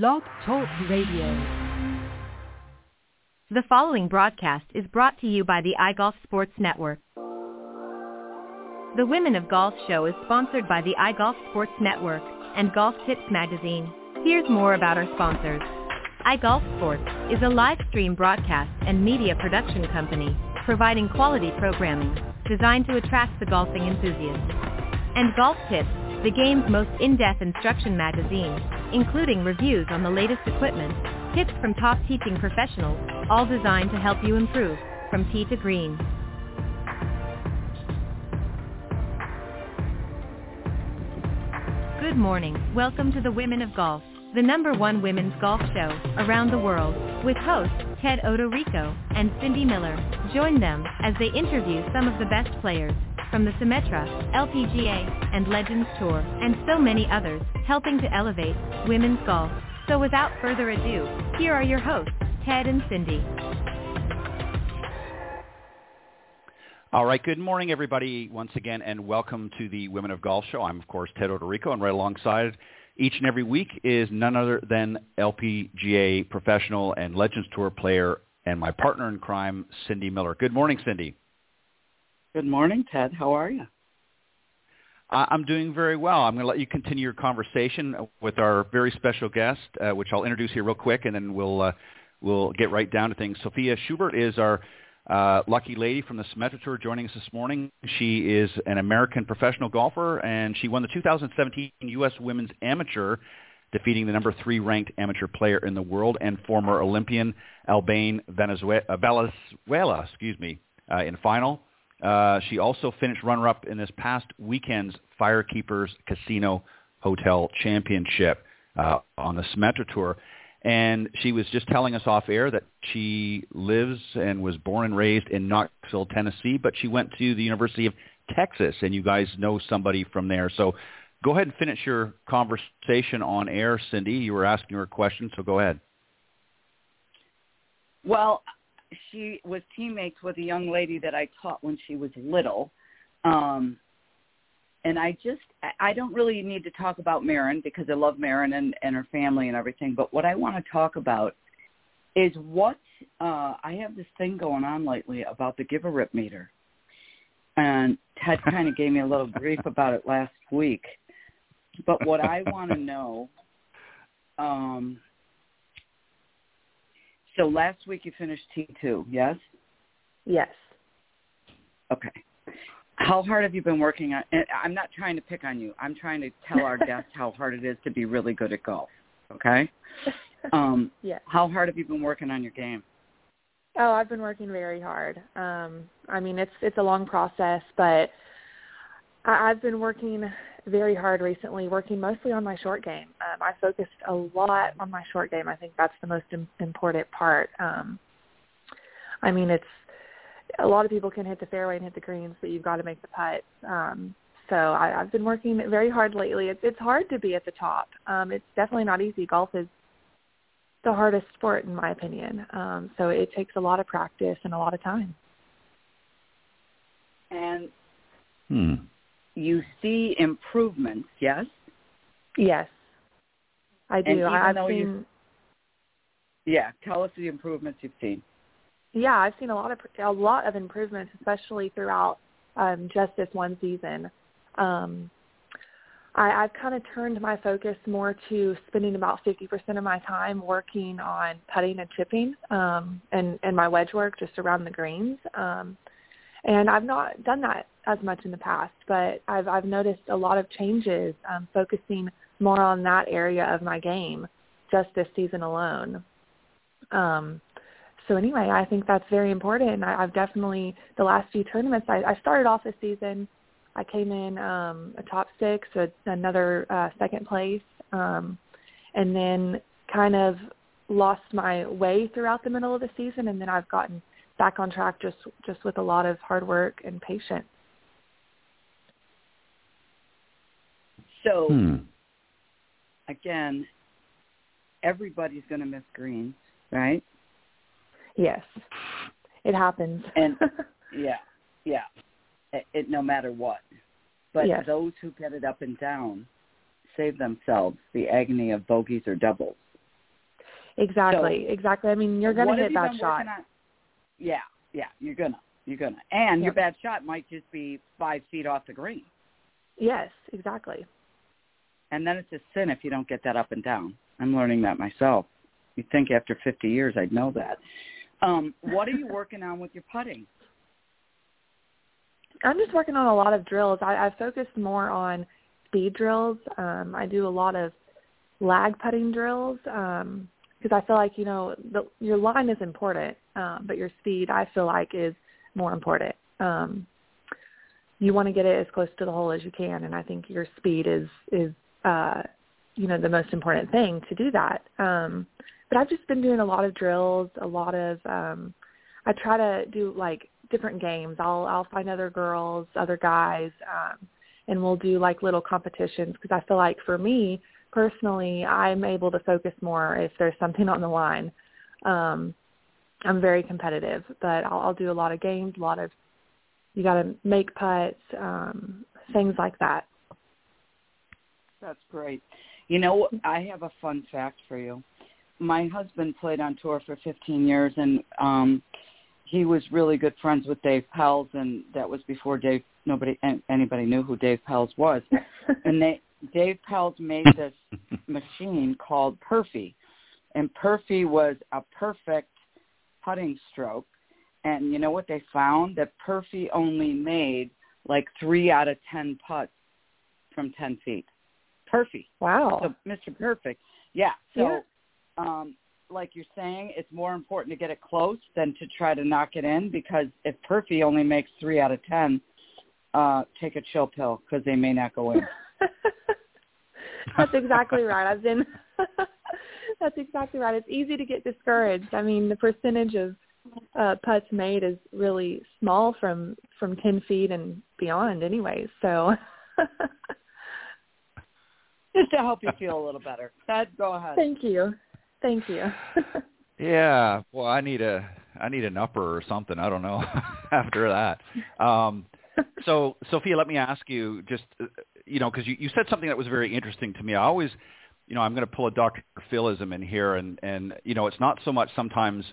Blog Talk Radio. The following broadcast is brought to you by the iGolf Sports Network. The Women of Golf show is sponsored by the iGolf Sports Network and Golf Tips magazine. Here's more about our sponsors. iGolf Sports is a live stream broadcast and media production company providing quality programming designed to attract the golfing enthusiast. And Golf Tips, the game's most in-depth instruction magazine, including reviews on the latest equipment, tips from top teaching professionals, all designed to help you improve from tee to green. Good morning. Welcome to the Women of Golf, the number one women's golf show around the world, with hosts Ted Odorico and Cindy Miller. Join them as they interview some of the best players from the Symetra, LPGA, and Legends Tour, and so many others, helping to elevate women's golf. So without further ado, here are your hosts, Ted and Cindy. All right, good morning, everybody, once again, and welcome to the Women of Golf Show. I'm, of course, Ted Odorico, and right alongside each and every week is none other than LPGA professional and Legends Tour player and my partner in crime, Cindy Miller. Good morning, Cindy. Good morning, Ted. How are you? I'm doing very well. I'm going to let you continue your conversation with our very special guest, uh, which I'll introduce here real quick, and then we'll uh, we'll get right down to things. Sophia Schubert is our uh, lucky lady from the Symetra Tour joining us this morning. She is an American professional golfer, and she won the 2017 U.S. Women's Amateur, defeating the number three ranked amateur player in the world and former Olympian Albane Venezuela, Valenzuela, excuse me, uh, in final. Uh, she also finished runner-up in this past weekend's Firekeepers Casino Hotel Championship uh, on the Symetra Tour. And she was just telling us off air that she lives and was born and raised in Knoxville, Tennessee, but she went to the University of Texas, and you guys know somebody from there. So go ahead and finish your conversation on air, Cindy. You were asking her a question, so go ahead. Well, she was teammates with a young lady that I taught when she was little. Um, and I just I don't really need to talk about Marin because I love Marin and, and her family and everything. But what I want to talk about is what uh, I have this thing going on lately about the give a rip meter, and Ted kind of gave me a little grief about it last week. But what I want to know, um, so last week you finished T two, yes? Yes. Okay. How hard have you been working on? And I'm not trying to pick on you. I'm trying to tell our guests how hard it is to be really good at golf. Okay. Um, yeah. How hard have you been working on your game? Oh, I've been working very hard. Um, I mean, it's it's a long process, but I, I've been working very hard recently, working mostly on my short game. Um, I focused a lot on my short game. I think that's the most Im- important part. Um, I mean, it's a lot of people can hit the fairway and hit the greens, but you've got to make the putts. Um, so I, I've been working very hard lately. It's, it's hard to be at the top. Um, it's definitely not easy. Golf is the hardest sport, in my opinion. Um, so it takes a lot of practice and a lot of time. And Hmm. You see improvements, yes? Yes, I do. And even I, I've though you- seen. Yeah. Tell us the improvements you've seen. yeah, I've seen a lot of a lot of improvements, especially throughout um, just this one season. Um, I, I've kind of turned my focus more to spending about 50% of my time working on putting and chipping um, and, and my wedge work just around the greens. Um, and I've not done that as much in the past, but I've, I've noticed a lot of changes um, focusing more on that area of my game just this season alone. Um, so anyway, I think that's very important. I, I've definitely the last few tournaments. I, I started off this season. I came in um, a top six, a, another uh, second place, um, and then kind of lost my way throughout the middle of the season. And then I've gotten back on track just just with a lot of hard work and patience. So Hmm. again, everybody's going to miss greens, right? Yes, it happens. And yeah, yeah, it, it, no matter what. But Yes. those who get it up and down save themselves the agony of bogeys or doubles. Exactly, So, exactly. I mean, you're going to hit that shot. been on? Yeah, yeah, you're gonna, you're gonna, and your bad shot might just be five feet off the green, Yes, exactly. And then it's a sin if you don't get that up and down. I'm learning that myself. You'd think after 50 years I'd know that. Um, what are you working on with your putting? I'm just working on a lot of drills. I, I focused more on speed drills. Um, I do a lot of lag putting drills because I feel like you know the, your line is important, um, but your speed I feel like is more important. Um, you want to get it as close to the hole as you can, and I think your speed is is uh, you know the most important thing to do that. Um, but I've just been doing a lot of drills, a lot of um, I try to do like different games. I'll I'll find other girls, other guys, um, and we'll do like little competitions because I feel like for me personally, I'm able to focus more if there's something on the line. Um, I'm very competitive, but I'll, I'll do a lot of games, a lot of you got to make putts, um, things like that. That's great. You know, I have a fun fact for you. My husband played on tour for 15 years, and um, he was really good friends with Dave Pelz, and that was before Dave. Nobody, anybody knew who Dave Pelz was, and they Dave Pelz made this machine called Perfy, and Perfy was a perfect putting stroke. And you know what they found? That Perfy only made like three out of ten putts from ten feet. Perfy. wow. So Mr. Perfect. Yeah. So Yeah. um like you're saying, it's more important to get it close than to try to knock it in because if Perfy only makes three out of ten, uh, take a chill pill because they may not go in. That's exactly right. I've been. that's exactly right. It's easy to get discouraged. I mean, the percentage of uh, putts made is really small from from ten feet and beyond, anyway. So. Just to help you feel a little better. Ted, go ahead. Thank you. Thank you. Yeah, well, I need a I need an upper or something. I don't know after that. Um, so, Sophia, let me ask you just uh, you know because you, you said something that was very interesting to me. I always, you know, I'm going to pull a Dr. Philism in here, and and you know, it's not so much sometimes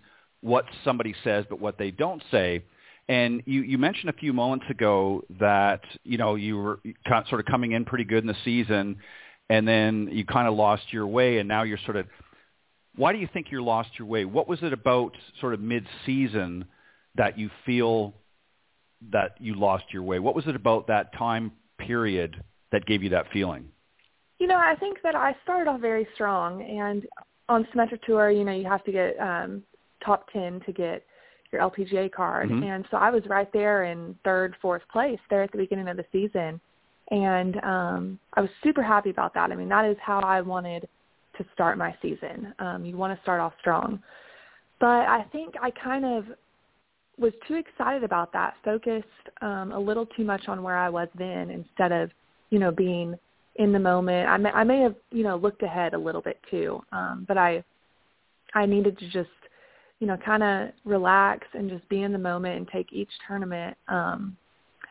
what somebody says, but what they don't say. And you, you mentioned a few moments ago that you know you were sort of coming in pretty good in the season, and then you kind of lost your way, and now you're sort of why do you think you lost your way? What was it about sort of mid-season that you feel that you lost your way? What was it about that time period that gave you that feeling? You know, I think that I started off very strong, and on Symetra Tour, you know, you have to get um, top ten to get your LPGA card, Mhm. and so I was right there in third, fourth place there at the beginning of the season, and um, I was super happy about that. I mean, that is how I wanted to start my season. Um, you want to start off strong, but I think I kind of was too excited about that, focused um, a little too much on where I was then instead of, you know, being in the moment. I may, I may have, you know, looked ahead a little bit too, um, but I, I needed to just, you know, kind of relax and just be in the moment and take each tournament um,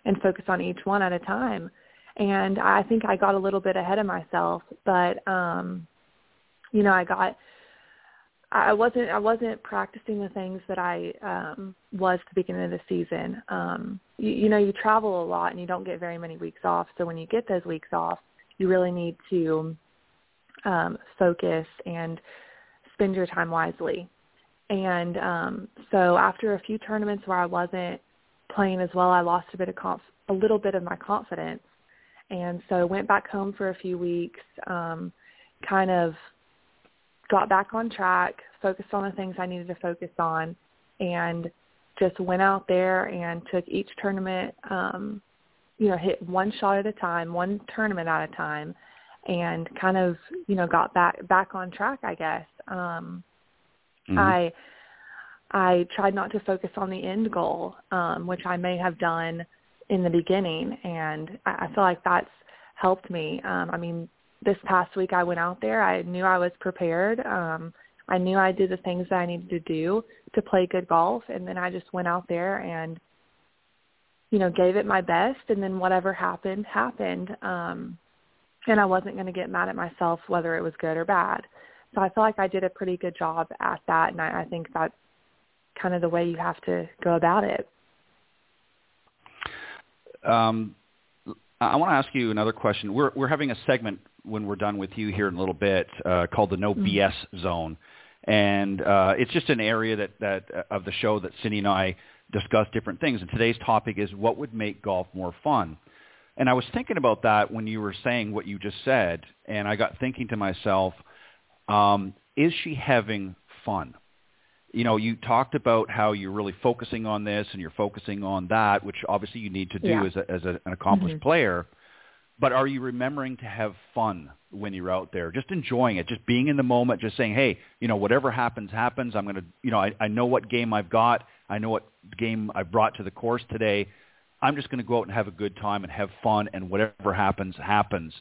and focus on each one at a time. And I think I got a little bit ahead of myself, but um, you know, I got I wasn't I wasn't practicing the things that I um was at the beginning of the season. Um you, you know, you travel a lot and you don't get very many weeks off. So when you get those weeks off, you really need to um focus and spend your time wisely. And um so after a few tournaments where I wasn't playing as well, I lost a bit of conf- a little bit of my confidence. And so I went back home for a few weeks, um kind of got back on track, focused on the things I needed to focus on, and just went out there and took each tournament, um, you know, hit one shot at a time, one tournament at a time, and kind of, you know, got back back on track, I guess. Um, Mhm. I I tried not to focus on the end goal, um, which I may have done in the beginning, and I, I feel like that's helped me. Um, I mean, this past week I went out there. I knew I was prepared. Um, I knew I did the things that I needed to do to play good golf, and then I just went out there and, you know, gave it my best, and then whatever happened happened. Um, and I wasn't going to get mad at myself whether it was good or bad. So I feel like I did a pretty good job at that, and I, I think that's kind of the way you have to go about it. Um, I want to ask you another question. We're we're having a segment when we're done with you here in a little bit uh, called the No mm-hmm. BS Zone, and uh, it's just an area that that uh, of the show that Cindy and I discuss different things. And today's topic is what would make golf more fun. And I was thinking about that when you were saying what you just said, and I got thinking to myself, um, is she having fun? You know, you talked about how you're really focusing on this and you're focusing on that, which obviously you need to do yeah. as, a, as a, an accomplished mm-hmm. player. But are you remembering to have fun when you're out there, just enjoying it, just being in the moment, just saying, hey, you know, whatever happens, happens. I'm going to, you know, I, I know what game I've got. I know what game I brought to the course today. I'm just going to go out and have a good time and have fun, and whatever happens, happens.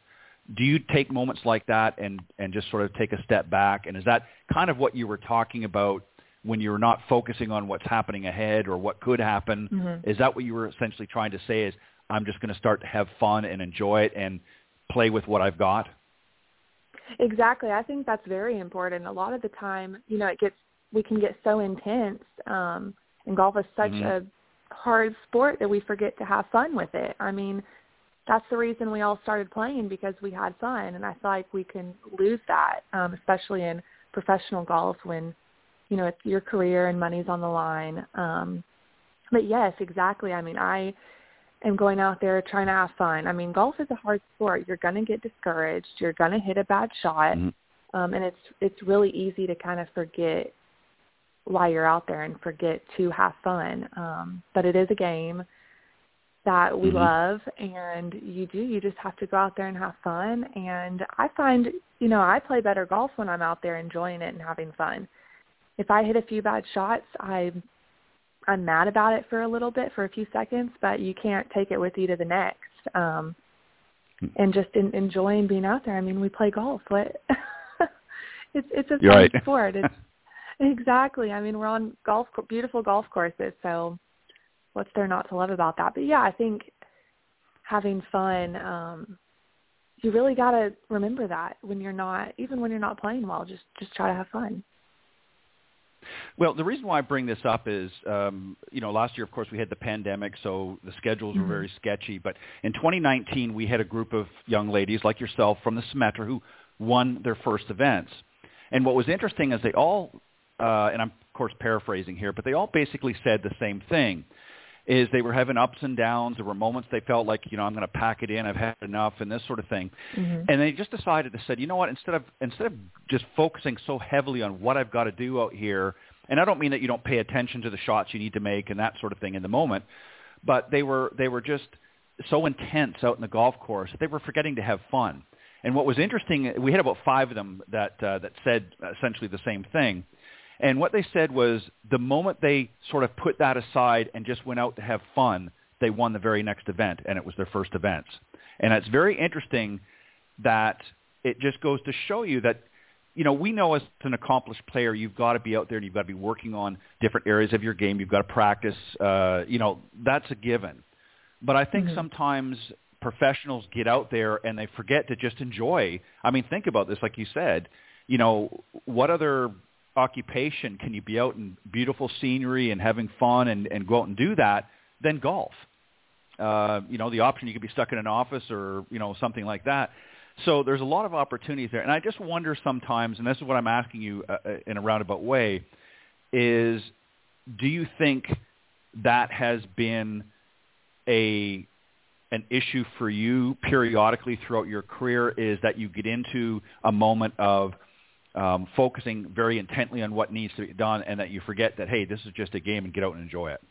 Do you take moments like that and and just sort of take a step back? And is that kind of what you were talking about when you're not focusing on what's happening ahead or what could happen? Mm-hmm. Is that what you were essentially trying to say? Is I'm just going to start to have fun and enjoy it and play with what I've got? Exactly. I think that's very important. A lot of the time, you know, it gets we can get so intense. Um, and golf is such mm-hmm. a hard sport that we forget to have fun with it. I mean, that's the reason we all started playing because we had fun, and I feel like we can lose that, um, especially in professional golf when you know it's your career and money's on the line. Um, but yes, exactly. I mean, I am going out there trying to have fun. I mean, golf is a hard sport. You're going to get discouraged. You're going to hit a bad shot, mm-hmm. um, and it's it's really easy to kind of forget why you're out there and forget to have fun. Um, but it is a game that we mm-hmm. love and you do you just have to go out there and have fun and I find you know I play better golf when I'm out there enjoying it and having fun. If I hit a few bad shots, I I'm mad about it for a little bit for a few seconds, but you can't take it with you to the next. Um and just in, enjoying being out there. I mean, we play golf. What it's it's a fun right. sport. It's Exactly. I mean, we're on golf, beautiful golf courses, so what's there not to love about that? But yeah, I think having fun, um, you really got to remember that when you're not, even when you're not playing well, just just try to have fun. Well, the reason why I bring this up is, um, you know, last year, of course, we had the pandemic, so the schedules mm-hmm. were very sketchy. But in 2019, we had a group of young ladies like yourself from the Symetra who won their first events. And what was interesting is they all uh, and I'm of course paraphrasing here, but they all basically said the same thing. Is they were having ups and downs. There were moments they felt like, you know, I'm going to pack it in. I've had enough, and this sort of thing. Mm-hmm. And they just decided to said, you know what? Instead of instead of just focusing so heavily on what I've got to do out here, and I don't mean that you don't pay attention to the shots you need to make and that sort of thing in the moment, but they were they were just so intense out in the golf course that they were forgetting to have fun. And what was interesting, we had about five of them that uh, that said essentially the same thing. And what they said was the moment they sort of put that aside and just went out to have fun, they won the very next event, and it was their first events. And it's very interesting that it just goes to show you that, you know, we know as an accomplished player, you've got to be out there and you've got to be working on different areas of your game. You've got to practice. Uh, you know, that's a given. But I think mm-hmm. sometimes professionals get out there and they forget to just enjoy. I mean, think about this, like you said. You know, what other occupation can you be out in beautiful scenery and having fun and, and go out and do that than golf? Uh, you know, the option you could be stuck in an office or, you know, something like that. So there's a lot of opportunities there. And I just wonder sometimes, and this is what I'm asking you uh, uh in a roundabout way, is do you think that has been a an issue for you periodically throughout your career is that you get into a moment of – um, focusing very intently on what needs to be done, and that you forget that hey, this is just a game, and get out and enjoy it.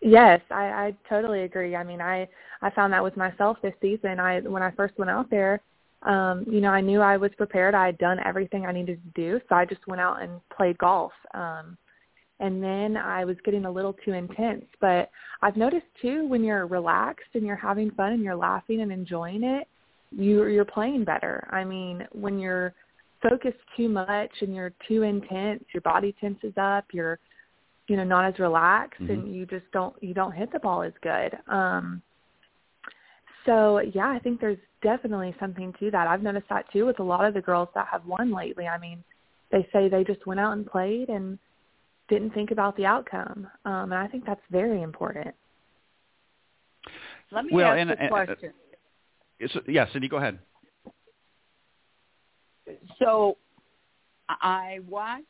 Yes, I, I totally agree. I mean, I I found that with myself this season. I when I first went out there, um, you know, I knew I was prepared. I had done everything I needed to do, so I just went out and played golf. Um, and then I was getting a little too intense. But I've noticed too, when you're relaxed and you're having fun and you're laughing and enjoying it, you you're playing better. I mean, when you're focus too much and you're too intense, your body tenses up, you're you know not as relaxed mm-hmm. and you just don't you don't hit the ball as good. Um So yeah, I think there's definitely something to that. I've noticed that too with a lot of the girls that have won lately. I mean, they say they just went out and played and didn't think about the outcome, um, and I think that's very important. Let me well, ask and, a question. Uh, yeah, Cindy, go ahead. So I watched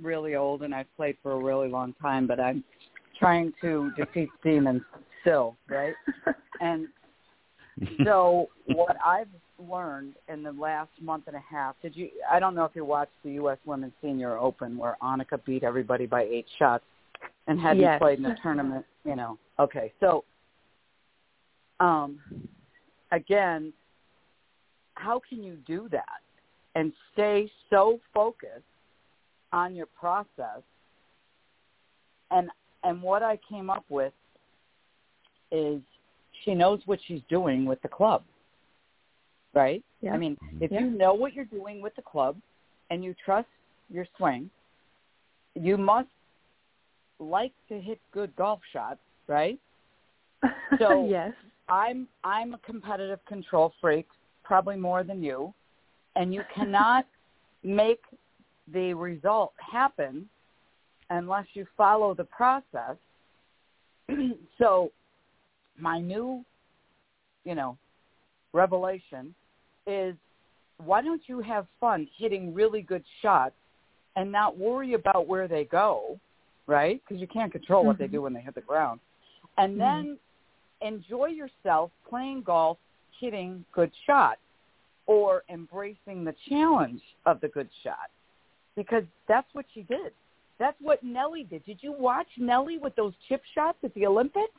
really old, and I've played for a really long time, but I'm trying to defeat demons still, right? and so what I've learned in the last month and a half, did you? I don't know if you watched the U.S. Women's Senior Open where Annika beat everybody by eight shots, and hadn't yes. played in a tournament. You know, okay, so um, again, how can you do that and stay so focused on your process? And and what I came up with is she knows what she's doing with the club. Right? Yeah. I mean, mm-hmm. if Yeah. you know what you're doing with the club and you trust your swing, you must like to hit good golf shots, right? So- yes. I'm I'm a competitive control freak, probably more than you, and you cannot make the result happen unless you follow the process. so my new, you know, revelation is why don't you have fun hitting really good shots and not worry about where they go, right? Because you can't control what they Mhm. do when they hit the ground. And Mhm. then enjoy yourself playing golf, hitting good shots, or embracing the challenge of the good shot. Because that's what she did. That's what Nelly did. Did you watch Nelly with those chip shots at the Olympics?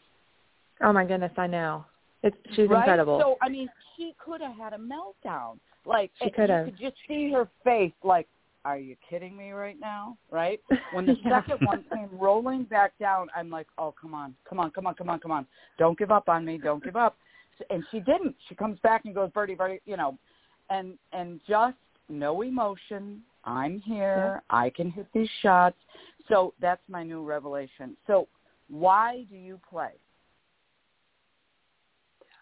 Oh my goodness, I know. It's she's right? incredible. So I mean, she could have had a meltdown. Like She could you have. could just see her face. Like, are you kidding me right now? Right? When the Yeah. second one came rolling back down, I'm like, oh come on, come on, come on, come on, come on! Don't give up on me. Don't give up. And she didn't. She comes back and goes, Birdie, Birdie, you know, and and just no emotion. I'm here. I can hit these shots. So that's my new revelation. So why do you play?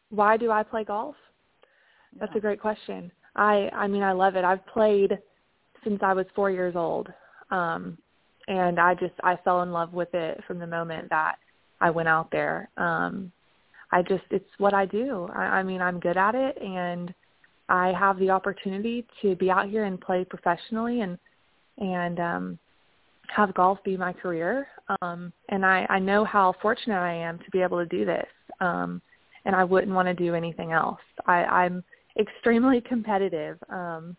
Why do I play golf? That's Yeah. a great question. I I mean I love it. I've played since I was 4 years old. Um and I just I fell in love with it from the moment that I went out there. Um I just it's what I do. I, I mean I'm good at it and I have the opportunity to be out here and play professionally and and um have golf be my career. Um and I, I know how fortunate I am to be able to do this. Um and I wouldn't want to do anything else. I, I'm extremely competitive. Um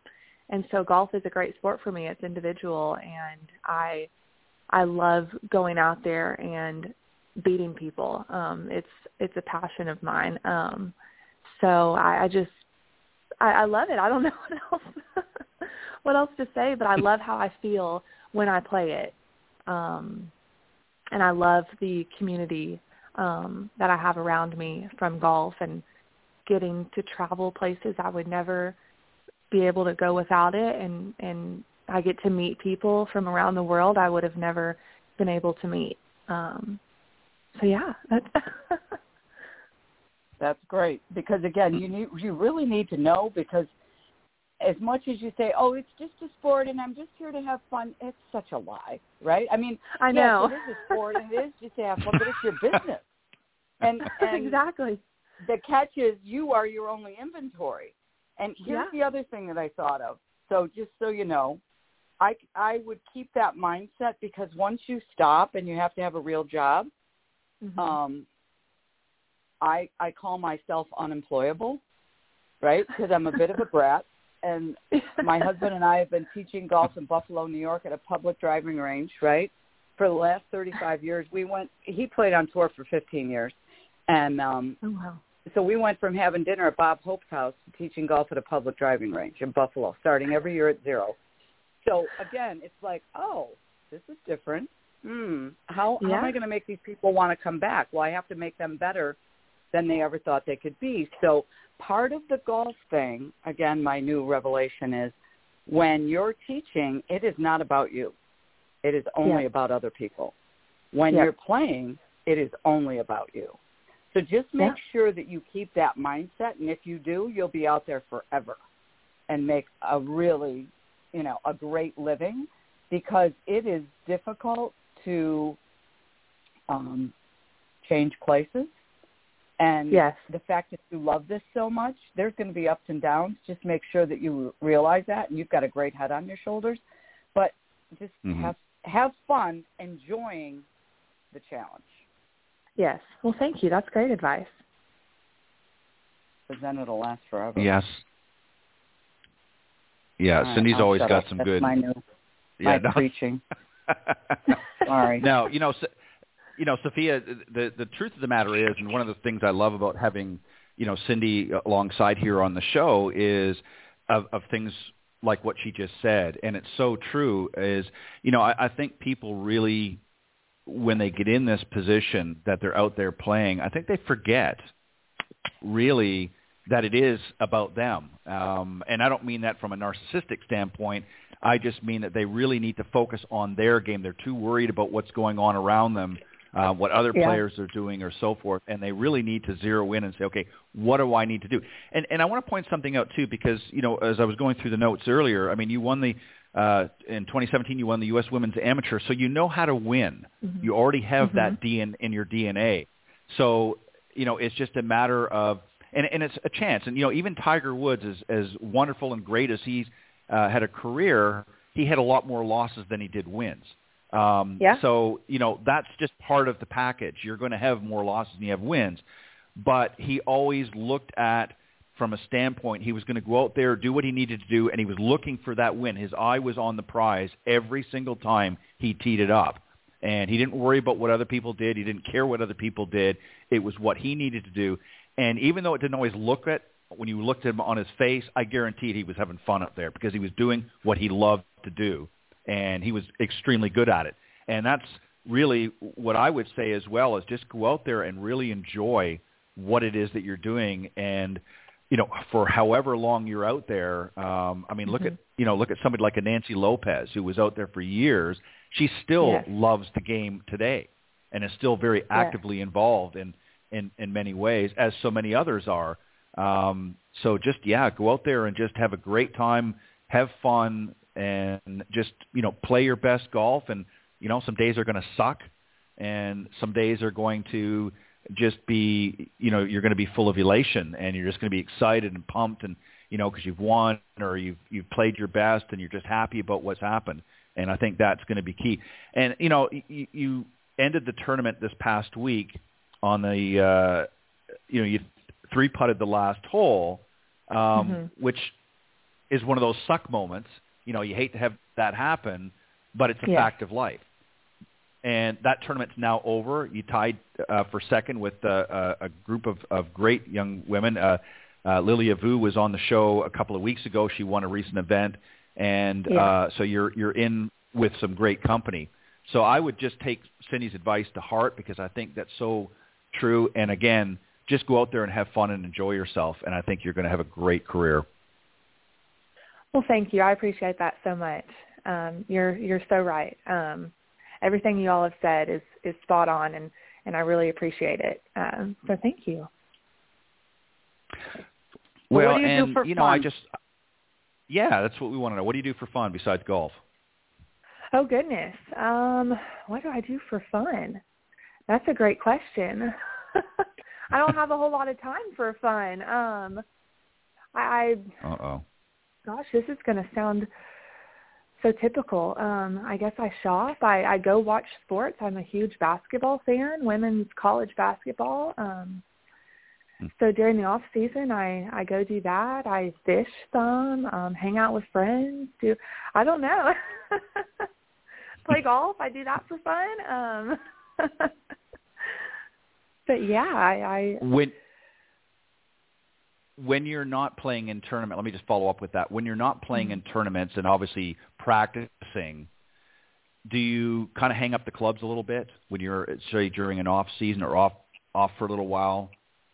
and so golf is a great sport for me. It's individual and I I love going out there and beating people. Um it's it's a passion of mine. Um so I, I just I, I love it. I don't know what else what else to say, but I love how I feel when I play it. Um and I love the community um that I have around me from golf and getting to travel places I would never be able to go without it and and I get to meet people from around the world I would have never been able to meet. Um so yeah, that's That's great because again, you need you really need to know because as much as you say, "Oh, it's just a sport and I'm just here to have fun," it's such a lie, right? I mean, I know. yes, it is a sport and it is just to have fun, but it's your business. And, and exactly. the catch is you are your only inventory. And here's Yeah. the other thing that I thought of. So just so you know, I I would keep that mindset because once you stop and you have to have a real job, Mhm. um, I I call myself unemployable, right? Because I'm a bit of a brat, and my husband and I have been teaching golf in Buffalo, New York, at a public driving range, right? For the last 35 years, we went. He played on tour for 15 years, and um, oh wow. so we went from having dinner at Bob Hope's house to teaching golf at a public driving range in Buffalo, starting every year at zero. So again, it's like, oh, this is different. Hmm. How, how am I going to make these people want to come back? Well, I have to make them better than they ever thought they could be. So part of the golf thing, again, my new revelation is when you're teaching, it is not about you. It is only Yeah. about other people. When Yeah. you're playing, it is only about you. So just make Yeah. sure that you keep that mindset, and if you do, you'll be out there forever and make a really, you know, a great living because it is difficult to um, change places. And Yes. the fact that you love this so much, there's going to be ups and downs. Just make sure that you realize that, and you've got a great head on your shoulders. But just Mhm. have have fun enjoying the challenge. Yes. Well, thank you. That's great advice. because then it'll last forever. Yes. Yeah, All right, Cindy's I'll always got up. some That's good. My new, yeah, my no. preaching. Sorry. No, you know, so- you know, Sophia. The the truth of the matter is, and one of the things I love about having you know Cindy alongside here on the show is of, of things like what she just said, and it's so true. Is you know, I, I think people really when they get in this position that they're out there playing, I think they forget really that it is about them. Um, and I don't mean that from a narcissistic standpoint. I just mean that they really need to focus on their game. They're too worried about what's going on around them, uh, what other Yeah. players are doing, or so forth. And they really need to zero in and say, okay, what do I need to do? And and I want to point something out too, because you know, as I was going through the notes earlier, I mean, you won the uh, in 2017. You won the U.S. Women's Amateur, so you know how to win. Mhm. You already have Mhm. that DN in your DNA. So you know, it's just a matter of and and it's a chance. And you know, even Tiger Woods, as as wonderful and great as he's uh, had a career, he had a lot more losses than he did wins. Um, Yeah. So you know, that's just part of the package. You're going to have more losses than you have wins. But he always looked at from a standpoint he was going to go out there do what he needed to do and he was looking for that win his eye was on the prize every single time he teed it up and he didn't worry about what other people did he didn't care what other people did it was what he needed to do and even though it didn't always look at when you looked at him on his face i guaranteed he was having fun up there because he was doing what he loved to do and he was extremely good at it. And that's really what i would say as well is just go out there and really enjoy what it is that you're doing. And you know for however long you're out there um i mean look at you know look at somebody like a Nancy Lopez who was out there for years. She still Yes. loves the game today and is still very actively involved in in in many ways as so many others are. Um so just yeah go out there and just have a great time have fun and just you know play your best golf. And you know some days are going to suck and some days are going to just be you know you're going to be full of elation and you're just going to be excited and pumped and you know because you've won or you've you've played your best and you're just happy about what's happened. And I think that's going to be key. And you know you, you ended the tournament this past week on the uh you know you three putted the last hole um Mhm. which is one of those suck moments you know you hate to have that happen but it's a Yeah. fact of life and that tournament's now over. You tied uh, for second with uh, a, a group of, of great young women. Uh, uh, Lilia Vu was on the show a couple of weeks ago. She won a recent event, and Yeah. uh, so you're you're in with some great company. So I would just take Cindy's advice to heart because I think that's so true. And again, just go out there and have fun and enjoy yourself, and I think you're going to have a great career. Well, thank you. I appreciate that so much. Um, you're you're so right. Um, everything you all have said is is spot on, and and I really appreciate it. Um, so thank you. Well, Well, what do you do and for you know, I just yeah, that's what we want to know. What do you do for fun besides golf? Oh goodness. Um, what do I do for fun? That's a great question. I don't have a whole lot of time for fun. Um, I, I Uh oh. Gosh, this is going to sound so typical. Um, I guess I shop. I, I go watch sports. I'm a huge basketball fan, women's college basketball. Um, Hmm. so during the off season, I I go do that. I fish some, um, hang out with friends. Do I don't know. Play golf. I do that for fun. Um, but yeah, I, I when when you're not playing in tournament, let me just follow up with that. When you're not playing in tournaments and obviously practicing, do you kind of hang up the clubs a little bit when you're say during an off season or off off for a little while?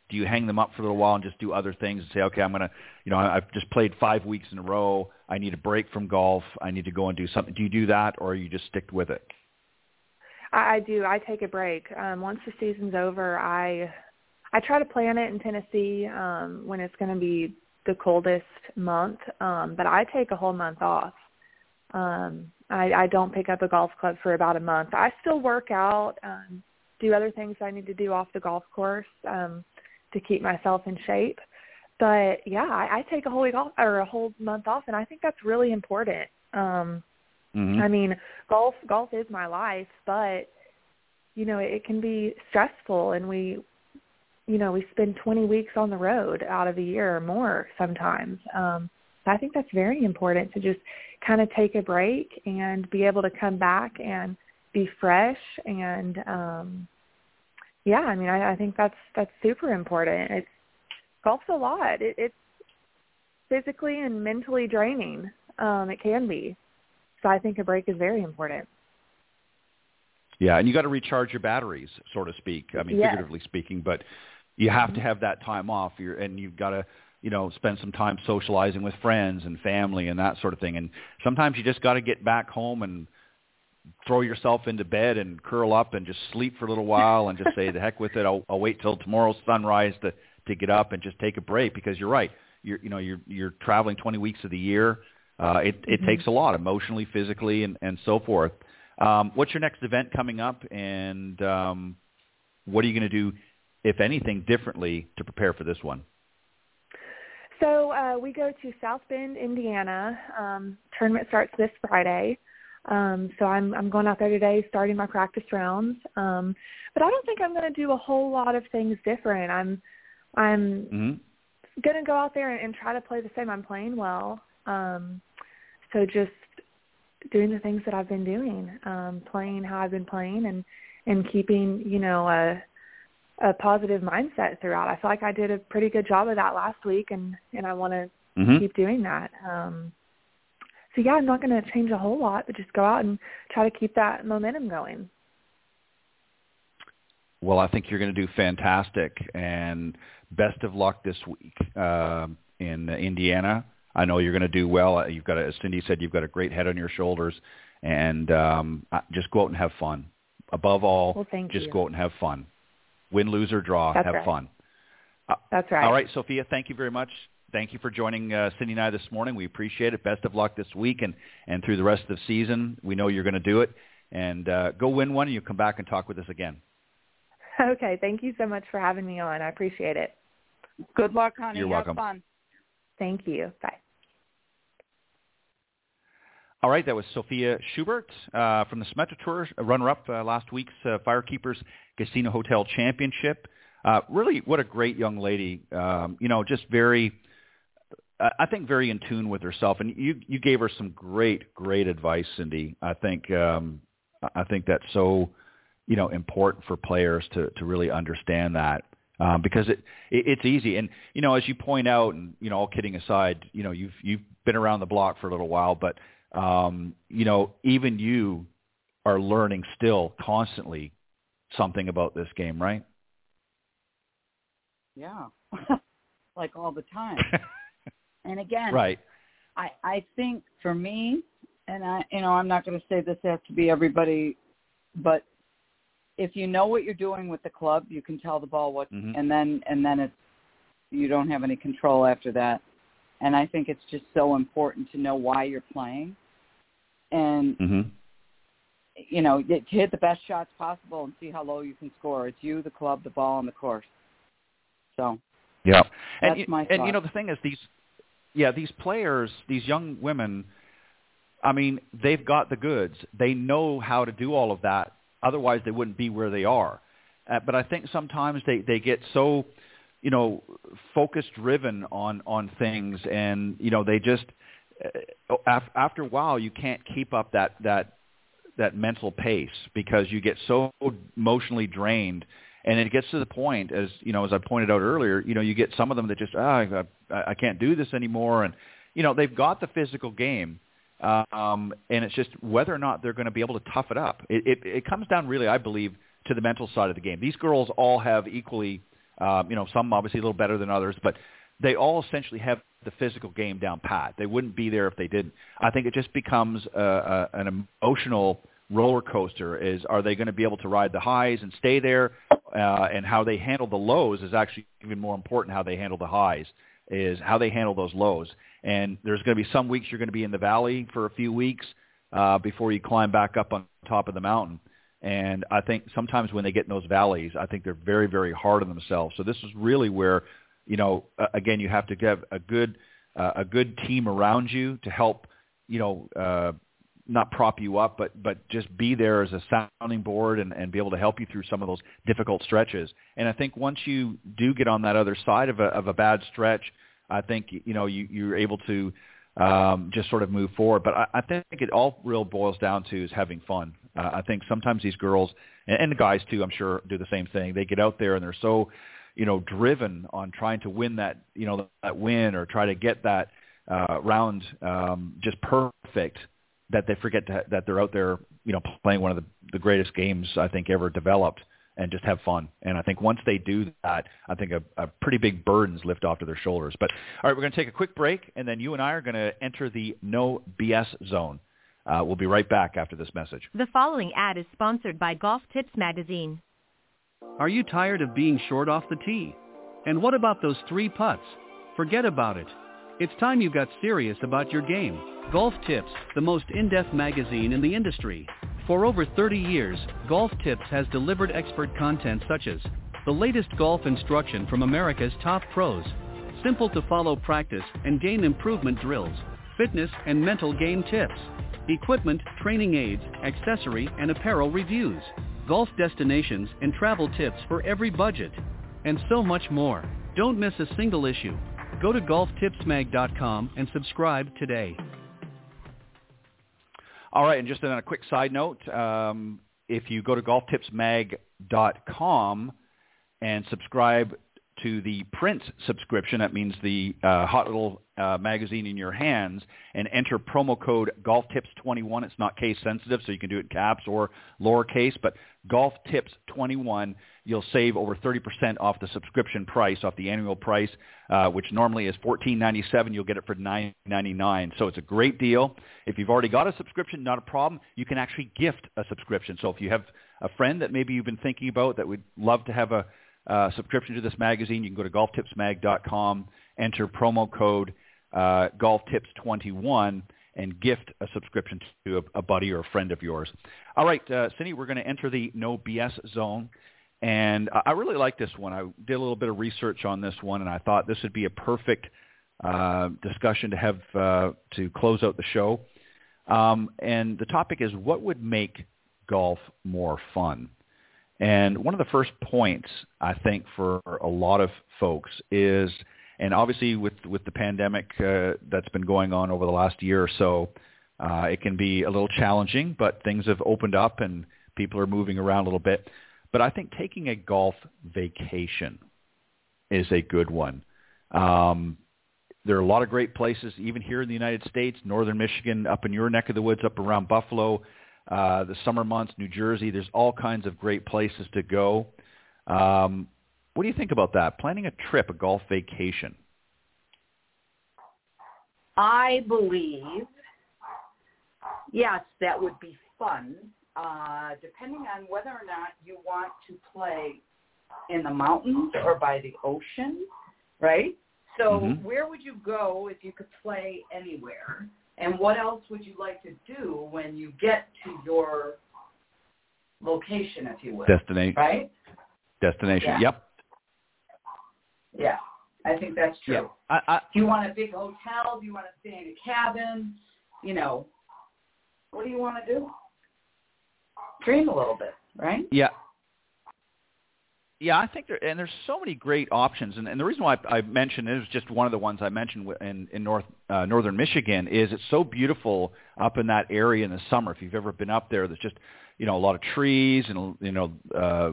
Do you hang them up for a little while and just do other things and say, okay, I'm gonna, you know, I've just played five weeks in a row. I need a break from golf. I need to go and do something. Do you do that, or you just stick with it? I, I do. I take a break. Um, once the season's over, I I try to plan it in Tennessee um, when it's going to be the coldest month, um, but I take a whole month off. Um, I, I don't pick up a golf club for about a month. I still work out, um, do other things I need to do off the golf course um, to keep myself in shape. But yeah, I, I take a whole week off or a whole month off, and I think that's really important. Um, Mm-hmm. I mean, golf golf is my life, but you know, it, it can be stressful and we you know, we spend 20 weeks on the road out of a year or more sometimes. Um so I think that's very important to just kind of take a break and be able to come back and be fresh and um yeah, I mean, I, I think that's that's super important. It's golf's a lot. It, it's physically and mentally draining. Um, it can be. So I think a break is very important. Yeah, and you got to recharge your batteries, so to speak. I mean, Yes. figuratively speaking, but you have to have that time off. You're, and you've got to, you know, spend some time socializing with friends and family and that sort of thing. And sometimes you just got to get back home and throw yourself into bed and curl up and just sleep for a little while and just say the heck with it. I'll, I'll wait till tomorrow's sunrise to to get up and just take a break because you're right. You're you know you're you're traveling 20 weeks of the year. Uh, it it Mhm. takes a lot emotionally, physically, and and so forth. Um, what's your next event coming up, and um, what are you going to do, if anything, differently to prepare for this one? So uh, we go to South Bend, Indiana. Um, tournament starts this Friday. Um, so I'm I'm going out there today, starting my practice rounds. Um, but I don't think I'm going to do a whole lot of things different. I'm I'm Mm-hmm. going to go out there and, and try to play the same. I'm playing well. Um, so just doing the things that I've been doing, um, playing how I've been playing, and and keeping you know a a positive mindset throughout. I feel like I did a pretty good job of that last week, and and I want to Mm-hmm. keep doing that. Um, so yeah, I'm not going to change a whole lot, but just go out and try to keep that momentum going. Well, I think you're going to do fantastic, and best of luck this week um, in Indiana. I know you're going to do well. You've got, a, as Cindy said, you've got a great head on your shoulders, and um, uh, just go out and have fun. Above all, Well, just you. go out and have fun. Win, lose, or draw, That's have right. fun. That's right. All right, Sophia, thank you very much. Thank you for joining uh, Cindy and I this morning. We appreciate it. Best of luck this week and, and through the rest of the season. We know you're going to do it. And uh, go win one, and you come back and talk with us again. Okay. Thank you so much for having me on. I appreciate it. Good luck, honey. You're Have welcome. fun. Thank you. Bye. All right, that was Sophia Schubert uh, from the Symetra Tour, runner-up uh, last week's uh, Firekeepers Casino Hotel Championship. Uh, really, what a great young lady. Um, you know, just very, I I think, very in tune with herself. And you you gave her some great, great advice, Cindy. I think um, I think that's so, you know, important for players to to really understand that. Um, because it, it it's easy, and you know, as you point out, and you know, all kidding aside, you know, you've you've been around the block for a little while, but um, you know, even you are learning still constantly something about this game, right? Yeah. like all the time. And again, right. I I think for me, and I you know I'm not going to say this has to be everybody, but if you know what you're doing with the club, you can tell the ball what, Mhm. and then and then it's you don't have any control after that. And I think it's just so important to know why you're playing, and hmm you know to hit the best shots possible and see how low you can score. It's you, the club, the ball, and the course. So Yeah. And you- my and you know the thing is these yeah, these players, these young women, I mean, they've got the goods. They know how to do all of that. Otherwise, they wouldn't be where they are. Uh, but I think sometimes they they get so, you know, focus driven on on things, and you know they just after a while you can't keep up that that that mental pace because you get so emotionally drained. And it gets to the point as you know as i pointed out earlier you know you get some of them that just ah, I, I can't do this anymore. And you know they've got the physical game um and it's just whether or not they're going to be able to tough it up. It, it it comes down really i believe to the mental side of the game. These girls all have equally um you know some obviously a little better than others but they all essentially have the physical game down pat. They wouldn't be there if they didn't. I think it just becomes a, a, an emotional roller coaster. Is are they going to be able to ride the highs and stay there, uh, and how they handle the lows is actually even more important. How they handle the highs is how they handle those lows. And there's going to be some weeks you're going to be in the valley for a few weeks uh, before you climb back up on top of the mountain. And I think sometimes when they get in those valleys, I think they're very, very hard on themselves. So this is really where, you know, again, you have to get a good, uh, a good team around you to help, you know, uh, not prop you up, but but just be there as a sounding board and, and be able to help you through some of those difficult stretches. And I think once you do get on that other side of a of a bad stretch, I think you know you you're able to um, just sort of move forward. But I, I think it all real boils down to is having fun. Uh, I think sometimes these girls and, and the guys too, I'm sure, do the same thing. They get out there and they're so you know driven on trying to win that you know that win or try to get that uh, round um, just perfect that they forget to, that they're out there, you know, playing one of the, the greatest games I think ever developed and just have fun. And I think once they do that, I think a, a pretty big burdens lift off to their shoulders. But all right, we're going to take a quick break, and then you and I are going to enter the no BS zone. Uh, we'll be right back after this message. The following ad is sponsored by Golf Tips Magazine. Are you tired of being short off the tee? And what about those three putts? Forget about it. It's time you got serious about your game. Golf Tips, the most in-depth magazine in the industry. For over 30 years, Golf Tips has delivered expert content such as the latest golf instruction from America's top pros, simple to follow practice and game improvement drills, fitness and mental game tips, equipment, training aids, accessory and apparel reviews, golf destinations and travel tips for every budget, and so much more. Don't miss a single issue. Go to golftipsmag.com and subscribe today. All right, and just on a quick side note, um, if you go to golftipsmag.com and subscribe to the print subscription, that means the uh, hot little uh, magazine in your hands, and enter promo code GolfTips21. It's not case sensitive, so you can do it in caps or lowercase, but GolfTips21 you'll save over 30% off the subscription price, off the annual price, uh, which normally is $14.97. You'll get it for $9.99. So it's a great deal. If you've already got a subscription, not a problem. You can actually gift a subscription. So if you have a friend that maybe you've been thinking about that would love to have a uh, subscription to this magazine, you can go to golftipsmag.com, enter promo code uh, golftips21 and gift a subscription to a, a, buddy or a friend of yours. All right, uh, Cindy, we're going to enter the no BS zone. And I really like this one. I did a little bit of research on this one, and I thought this would be a perfect uh, discussion to have uh, to close out the show. Um, and the topic is what would make golf more fun? And one of the first points I think for a lot of folks is, and obviously with with the pandemic uh, that's been going on over the last year or so, uh, it can be a little challenging. But things have opened up and people are moving around a little bit. But I think taking a golf vacation is a good one. Um, there are a lot of great places, even here in the United States, northern Michigan, up in your neck of the woods, up around Buffalo, uh, the summer months, New Jersey. There's all kinds of great places to go. Um, what do you think about that? Planning a trip, a golf vacation. I believe, yes, that would be fun uh, depending on whether or not you want to play in the mountains or by the ocean, right? So mm-hmm. where would you go if you could play anywhere? And what else would you like to do when you get to your location, if you will? Destination. Right? Destination. Yeah. Yep. Yeah, I think that's true. Yeah. I, I, do you want a big hotel? Do you want to stay in a cabin? You know, what do you want to do? dream a little bit, right? Yeah. Yeah, I think there and there's so many great options, and, and the reason why I, I mentioned it is just one of the ones I mentioned in in North uh, Northern Michigan is it's so beautiful up in that area in the summer. If you've ever been up there, there's just you know a lot of trees and you know uh,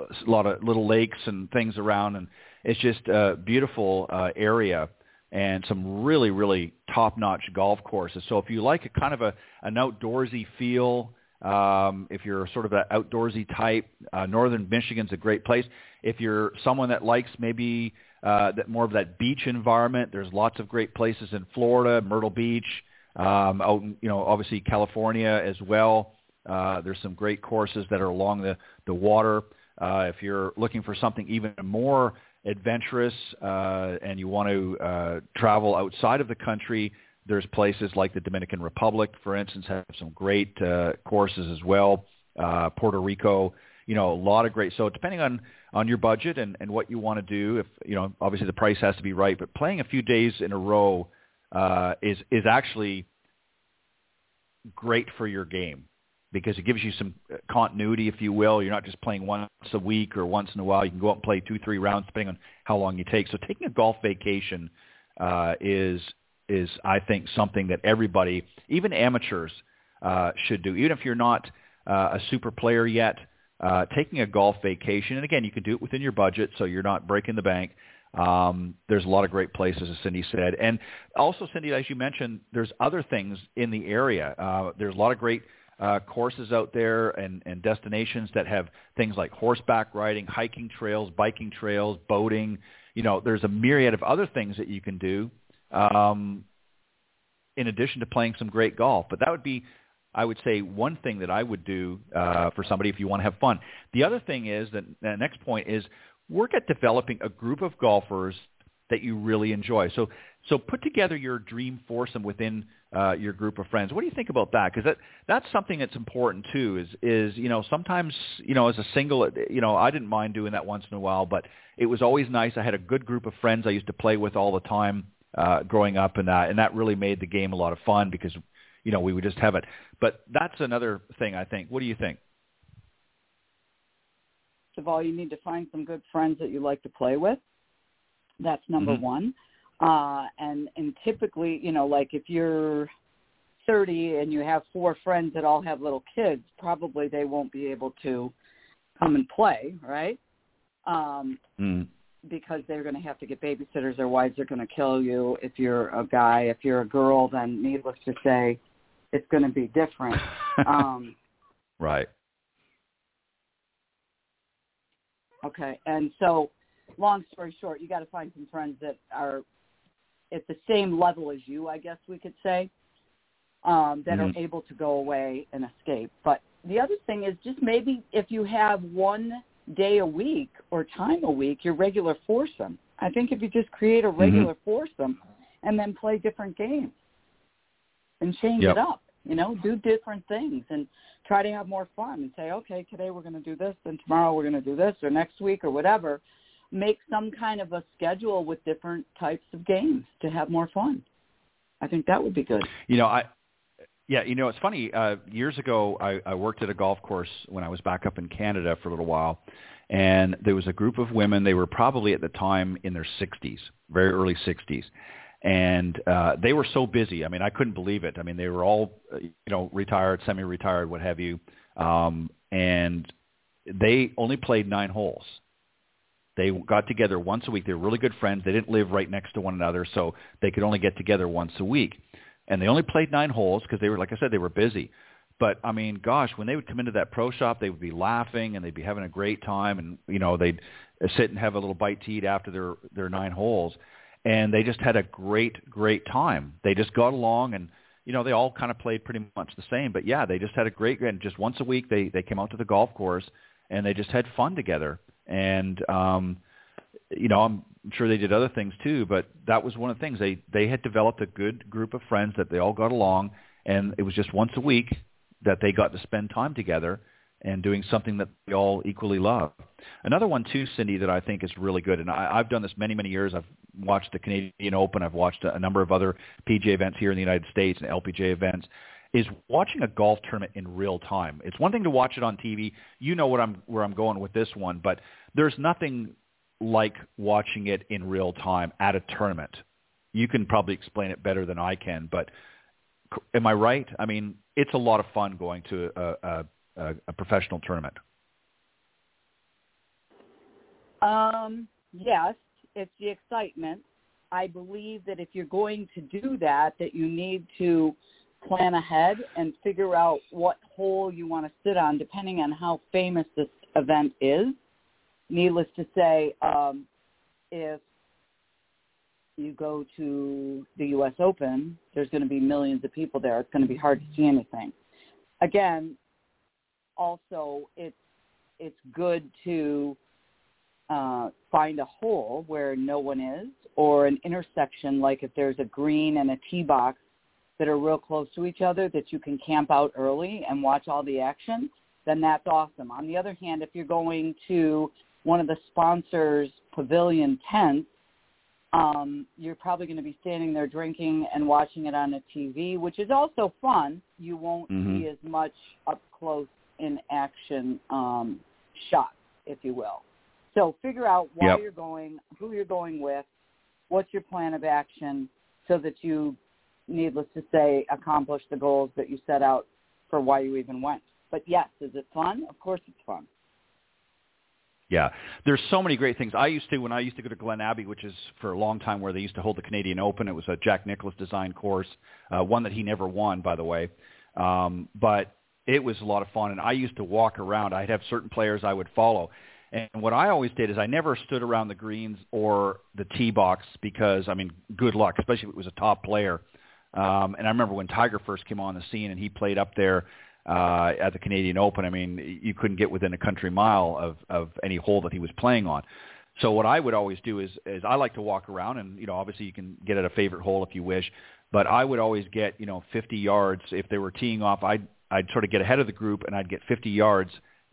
a lot of little lakes and things around, and it's just a beautiful uh, area and some really really top notch golf courses. So if you like a kind of a an outdoorsy feel um, if you're sort of an outdoorsy type, uh, northern Michigan's a great place. If you're someone that likes maybe uh, that more of that beach environment, there's lots of great places in Florida, Myrtle Beach, um, out in, you know obviously California as well. Uh, there's some great courses that are along the the water. Uh, if you're looking for something even more adventurous uh, and you want to uh, travel outside of the country, there's places like the Dominican Republic, for instance, have some great uh, courses as well. Uh, Puerto Rico, you know, a lot of great. So depending on on your budget and, and what you want to do, if you know, obviously the price has to be right. But playing a few days in a row uh, is is actually great for your game because it gives you some uh, continuity, if you will. You're not just playing once a week or once in a while. You can go out and play two, three rounds depending on how long you take. So taking a golf vacation uh, is is I think something that everybody, even amateurs, uh, should do. Even if you're not uh, a super player yet, uh, taking a golf vacation, and again, you can do it within your budget, so you're not breaking the bank. Um, there's a lot of great places, as Cindy said, and also, Cindy, as you mentioned, there's other things in the area. Uh, there's a lot of great uh, courses out there and, and destinations that have things like horseback riding, hiking trails, biking trails, boating. You know, there's a myriad of other things that you can do um, in addition to playing some great golf. But that would be, I would say, one thing that I would do uh, for somebody if you want to have fun. The other thing is that the next point is work at developing a group of golfers that you really enjoy. So, so put together your dream foursome within uh, your group of friends. What do you think about that? Because that that's something that's important too. Is is you know sometimes you know as a single, you know I didn't mind doing that once in a while, but it was always nice. I had a good group of friends I used to play with all the time uh, growing up, and that and that really made the game a lot of fun because you know we would just have it. But that's another thing I think. What do you think? First of all, you need to find some good friends that you like to play with. That's number mm-hmm. one. Uh, and and typically, you know, like if you're 30 and you have four friends that all have little kids, probably they won't be able to come and play, right? Um, mm because they're going to have to get babysitters. Their wives are going to kill you. If you're a guy, if you're a girl, then needless to say, it's going to be different. um, right. Okay, and so, long story short, you got to find some friends that are at the same level as you, I guess we could say, um, that mm-hmm. are able to go away and escape. But the other thing is just maybe if you have one day a week or time a week, your regular foursome. I think if you just create a regular mm-hmm. foursome and then play different games and change yep. it up, you know, do different things and try to have more fun and say, okay, today we're going to do this and tomorrow we're going to do this or next week or whatever. Make some kind of a schedule with different types of games to have more fun. I think that would be good. You know, I yeah, you know, it's funny. Uh, years ago, I, I worked at a golf course when I was back up in Canada for a little while, and there was a group of women. They were probably at the time in their 60s, very early 60s, and uh, they were so busy. I mean, I couldn't believe it. I mean, they were all, uh, you know, retired, semi-retired, what have you, um, and they only played nine holes. They got together once a week. They were really good friends. They didn't live right next to one another, so they could only get together once a week and they only played nine holes because they were, like I said, they were busy. But I mean, gosh, when they would come into that pro shop, they would be laughing and they'd be having a great time, and you know they'd sit and have a little bite to eat after their their nine holes, and they just had a great great time. They just got along, and you know they all kind of played pretty much the same. But yeah, they just had a great and just once a week they they came out to the golf course and they just had fun together. And um, you know, I'm sure they did other things too, but that was one of the things. They they had developed a good group of friends that they all got along, and it was just once a week that they got to spend time together and doing something that they all equally love. Another one too, Cindy, that I think is really good, and I, I've done this many many years. I've watched the Canadian Open. I've watched a, a number of other PGA events here in the United States and LPGA events. Is watching a golf tournament in real time. It's one thing to watch it on TV. You know what I'm where I'm going with this one, but there's nothing like watching it in real time at a tournament. You can probably explain it better than I can, but am I right? I mean, it's a lot of fun going to a, a, a professional tournament. Um, yes, it's the excitement. I believe that if you're going to do that, that you need to plan ahead and figure out what hole you want to sit on, depending on how famous this event is needless to say, um, if you go to the U.S. Open, there's going to be millions of people there. It's going to be hard to see anything. Again, also, it's it's good to uh, find a hole where no one is or an intersection like if there's a green and a tee box that are real close to each other that you can camp out early and watch all the action, then that's awesome. On the other hand, if you're going to one of the sponsors' pavilion tents, um, you're probably going to be standing there drinking and watching it on a TV, which is also fun. You won't Mhm. see as much up close in action um, shots, if you will. So figure out why Yep. you're going, who you're going with, what's your plan of action, so that you, needless to say, accomplish the goals that you set out for why you even went. But yes, is it fun? Of course it's fun. Yeah, there's so many great things. I used to when I used to go to Glen Abbey, which is for a long time where they used to hold the Canadian Open. It was a Jack Nicklaus design course, uh, one that he never won, by the way. Um, but it was a lot of fun, and I used to walk around. I'd have certain players I would follow, and what I always did is I never stood around the greens or the tee box because I mean, good luck, especially if it was a top player. Um, and I remember when Tiger first came on the scene and he played up there uh, at the Canadian Open. I mean, you couldn't get within a country mile of, of any hole that he was playing on. So what I would always do is, is I like to walk around, and you know, obviously you can get at a favorite hole if you wish, but I would always get you know 50 yards if they were teeing off. I'd I'd sort of get ahead of the group, and I'd get 50 yards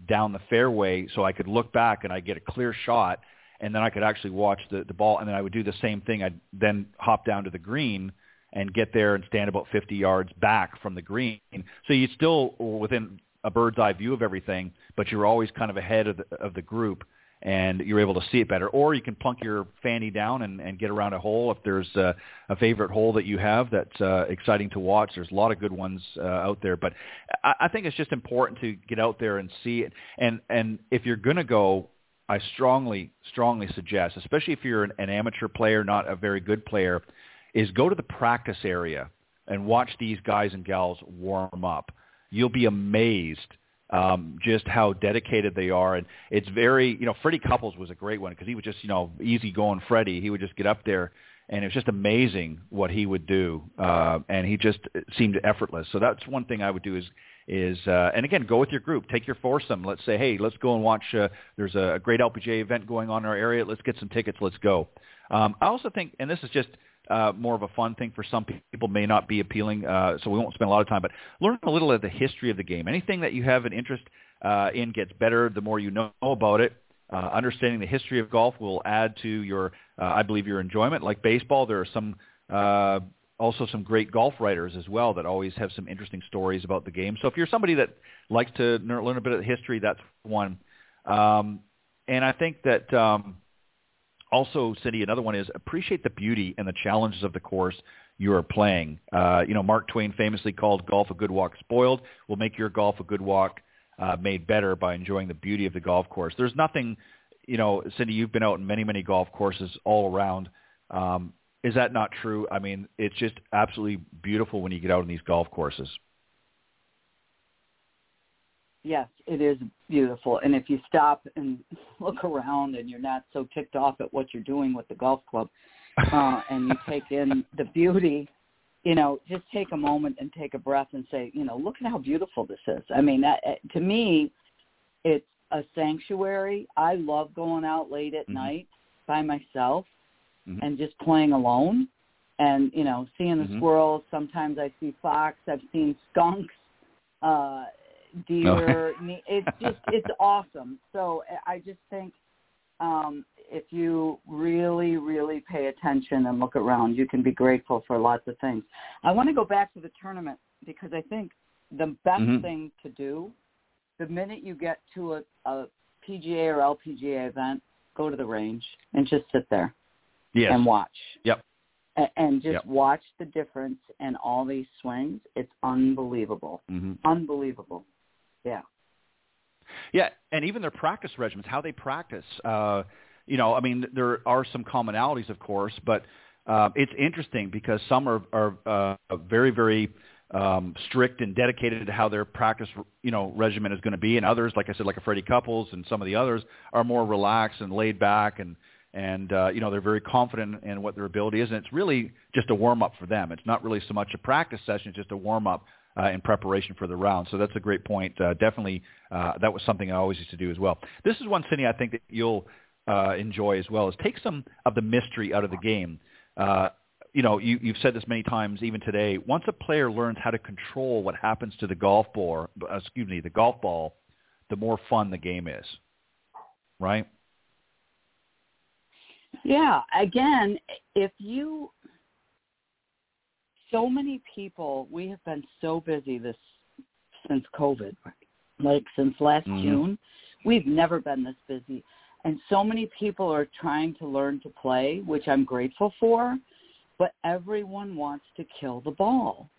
down the fairway, so I could look back and I'd get a clear shot, and then I could actually watch the the ball, and then I would do the same thing. I'd then hop down to the green and get there and stand about 50 yards back from the green. So you still within a bird's eye view of everything, but you're always kind of ahead of the, of the group and you're able to see it better. Or you can plunk your fanny down and, and get around a hole if there's a, a favorite hole that you have that's uh, exciting to watch. There's a lot of good ones uh, out there, but I, I think it's just important to get out there and see it. And and if you're going to go, I strongly strongly suggest, especially if you're an, an amateur player, not a very good player, is go to the practice area and watch these guys and gals warm up. You'll be amazed um, just how dedicated they are. And it's very, you know, Freddie Couples was a great one because he was just, you know, easy going Freddie. He would just get up there and it was just amazing what he would do. Uh, and he just seemed effortless. So that's one thing I would do is, is uh, and again, go with your group. Take your foursome. Let's say, hey, let's go and watch. Uh, there's a great LPGA event going on in our area. Let's get some tickets. Let's go. Um, I also think, and this is just uh, more of a fun thing for some people, may not be appealing, uh, so we won't spend a lot of time, but learn a little of the history of the game. Anything that you have an interest uh, in gets better the more you know about it. Uh, understanding the history of golf will add to your, uh, I believe, your enjoyment. Like baseball, there are some uh, also some great golf writers as well that always have some interesting stories about the game. So if you're somebody that likes to learn a bit of history, that's one. Um, and I think that um, also, Cindy, another one is appreciate the beauty and the challenges of the course you are playing. Uh, you know, Mark Twain famously called golf a good walk spoiled. Will make your golf a good walk uh, made better by enjoying the beauty of the golf course. There's nothing, you know, Cindy, you've been out in many, many golf courses all around. Um, is that not true? I mean, it's just absolutely beautiful when you get out on these golf courses. Yes, it is beautiful. And if you stop and look around and you're not so ticked off at what you're doing with the golf club, uh, and you take in the beauty, you know, just take a moment and take a breath and say, you know, look at how beautiful this is. I mean, that, to me, it's a sanctuary. I love going out late at Mhm. night by myself Mhm. and just playing alone and, you know, seeing the Mhm. squirrels. Sometimes I see fox. I've seen skunks. Uh, deer. ne- it's just it's awesome. So I just think um, if you really really pay attention and look around, you can be grateful for lots of things. I want to go back to the tournament because I think the best Mhm. thing to do the minute you get to a, a PGA or LPGA event, go to the range and just sit there Yes. and watch Yep. A- and just Yep. watch the difference in all these swings. It's unbelievable, hmm unbelievable. Yeah. Yeah, and even their practice regimens, how they practice. Uh, you know, I mean, there are some commonalities, of course, but uh, it's interesting because some are, are uh, very, very um, strict and dedicated to how their practice, you know, regimen is going to be, and others, like I said, like a Freddie Couples and some of the others, are more relaxed and laid back, and and uh, you know they're very confident in what their ability is, and it's really just a warm up for them. It's not really so much a practice session; it's just a warm up uh, in preparation for the round. So that's a great point. Uh, definitely, uh, that was something I always used to do as well. This is one, Cindy, I think that you'll uh, enjoy as well, is take some of the mystery out of the game. Uh, you know, you, you've said this many times, even today. Once a player learns how to control what happens to the golf ball, uh, excuse me, the golf ball, the more fun the game is. Right? Yeah. Again, if you so many people, we have been so busy this since COVID, like since last mm-hmm. June. We've never been this busy. And so many people are trying to learn to play, which I'm grateful for, but everyone wants to kill the ball.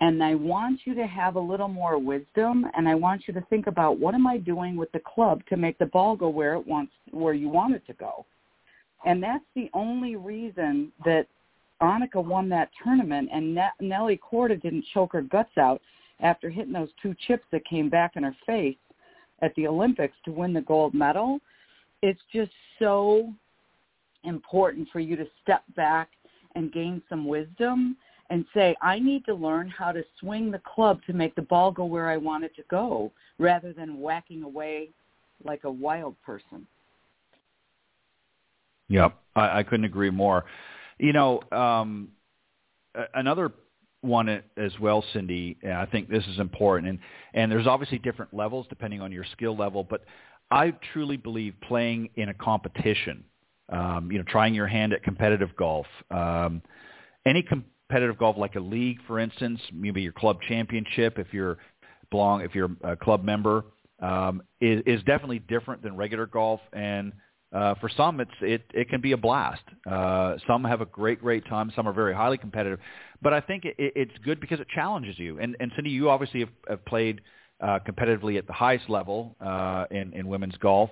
And I want you to have a little more wisdom and I want you to think about what am I doing with the club to make the ball go where it wants where you want it to go. And that's the only reason that Annika won that tournament and Nelly Korda didn't choke her guts out after hitting those two chips that came back in her face at the Olympics to win the gold medal. It's just so important for you to step back and gain some wisdom and say, I need to learn how to swing the club to make the ball go where I want it to go rather than whacking away like a wild person. Yep, I, I couldn't agree more. You know, um, another one as well, Cindy. I think this is important, and and there's obviously different levels depending on your skill level, but I truly believe playing in a competition, um, you know, trying your hand at competitive golf, um, any competitive golf like a league, for instance, maybe your club championship, if you're belong, if you're a club member, um, is, is definitely different than regular golf and uh, for some, it's it it can be a blast. Uh, some have a great great time. Some are very highly competitive, but I think it, it's good because it challenges you. And and Cindy, you obviously have, have played uh, competitively at the highest level uh, in in women's golf,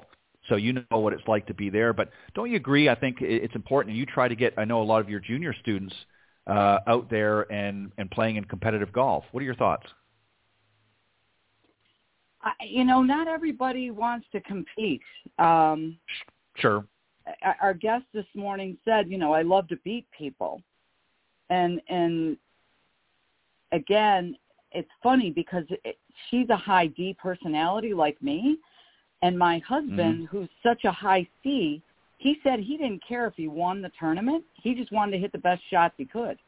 so you know what it's like to be there. But don't you agree? I think it's important, you try to get. I know a lot of your junior students uh, out there and and playing in competitive golf. What are your thoughts? You know, not everybody wants to compete. Um, Sure. Our guest this morning said, you know, I love to beat people. And and again, it's funny because it, she's a high D personality like me, and my husband, mm-hmm. who's such a high C, he said he didn't care if he won the tournament. He just wanted to hit the best shots he could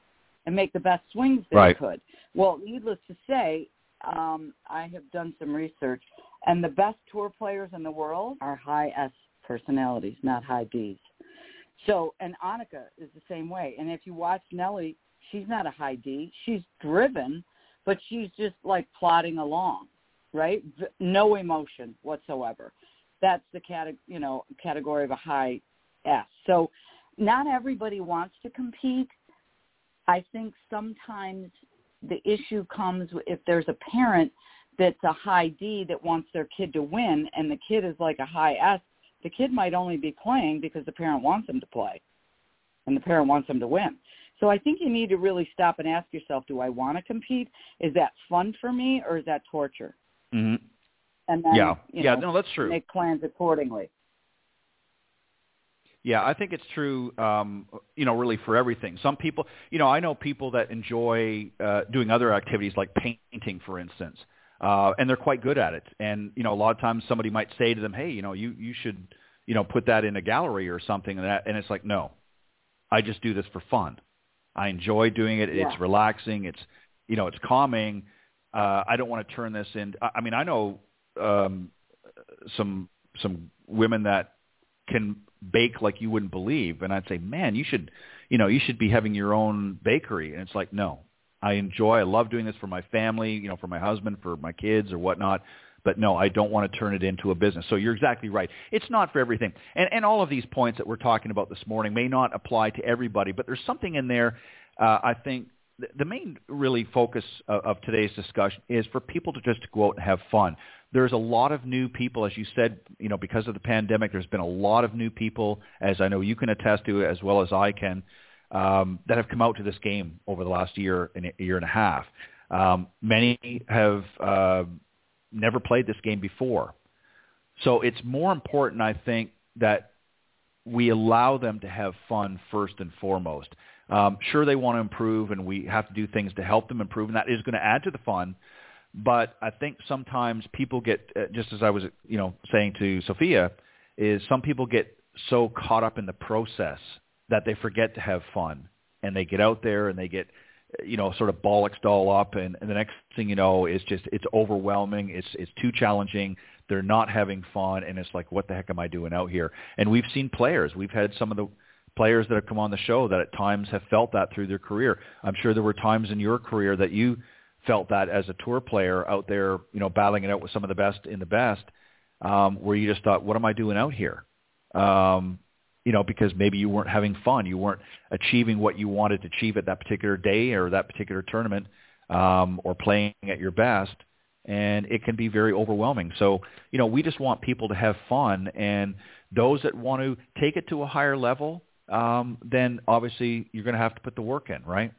and make the best swings that right. he could. Well, needless to say, um, I have done some research, and the best tour players in the world are high S personalities, not high Ds. So, and Annika is the same way. And if you watch Nelly, she's not a high D. She's driven, but she's just like plodding along, right? No emotion whatsoever. That's the cate- you know category of a high S. So, not everybody wants to compete. I think sometimes the issue comes if there's a parent that's a high D that wants their kid to win and the kid is like a high S the kid might only be playing because the parent wants him to play and the parent wants him to win. So I think you need to really stop and ask yourself, do I want to compete? Is that fun for me or is that torture? Mm-hmm. And then, yeah, yeah, know, no, that's true. Make plans accordingly. Yeah, I think it's true. Um, you know, really for everything. Some people, you know, I know people that enjoy uh, doing other activities like painting, for instance uh, and they're quite good at it. And you know, a lot of times somebody might say to them, "Hey, you know, you you should you know put that in a gallery or something." And that, and it's like, no, I just do this for fun. I enjoy doing it. Yeah. It's relaxing. It's you know, it's calming. Uh, I don't want to turn this into. I mean, I know um, some some women that can bake like you wouldn't believe, and I'd say, man, you should, you know, you should be having your own bakery. And it's like, no, I enjoy. I love doing this for my family, you know, for my husband, for my kids, or whatnot. But no, I don't want to turn it into a business. So you're exactly right. It's not for everything. And, and all of these points that we're talking about this morning may not apply to everybody, but there's something in there. Uh, I think the main really focus of, of today's discussion is for people to just go out and have fun. There's a lot of new people, as you said, you know, because of the pandemic. There's been a lot of new people, as I know you can attest to, as well as I can um, that have come out to this game over the last year and a year and a half. Um, many have uh, never played this game before. So it's more important, I think, that we allow them to have fun first and foremost. Um, sure, they want to improve, and we have to do things to help them improve, and that is going to add to the fun. But I think sometimes people get, uh, just as I was, you know, saying to Sophia, is some people get so caught up in the process that they forget to have fun, and they get out there and they get, you know, sort of bollocks all up, and, and the next thing you know is just it's overwhelming, it's it's too challenging. They're not having fun, and it's like, what the heck am I doing out here? And we've seen players. We've had some of the players that have come on the show that at times have felt that through their career. I'm sure there were times in your career that you felt that as a tour player out there, you know, battling it out with some of the best in the best, um, where you just thought, what am I doing out here? Um, you know, because maybe you weren't having fun, you weren't achieving what you wanted to achieve at that particular day or that particular tournament, um, or playing at your best, and it can be very overwhelming. So, you know, we just want people to have fun, and those that want to take it to a higher level, um, then obviously you're going to have to put the work in, right?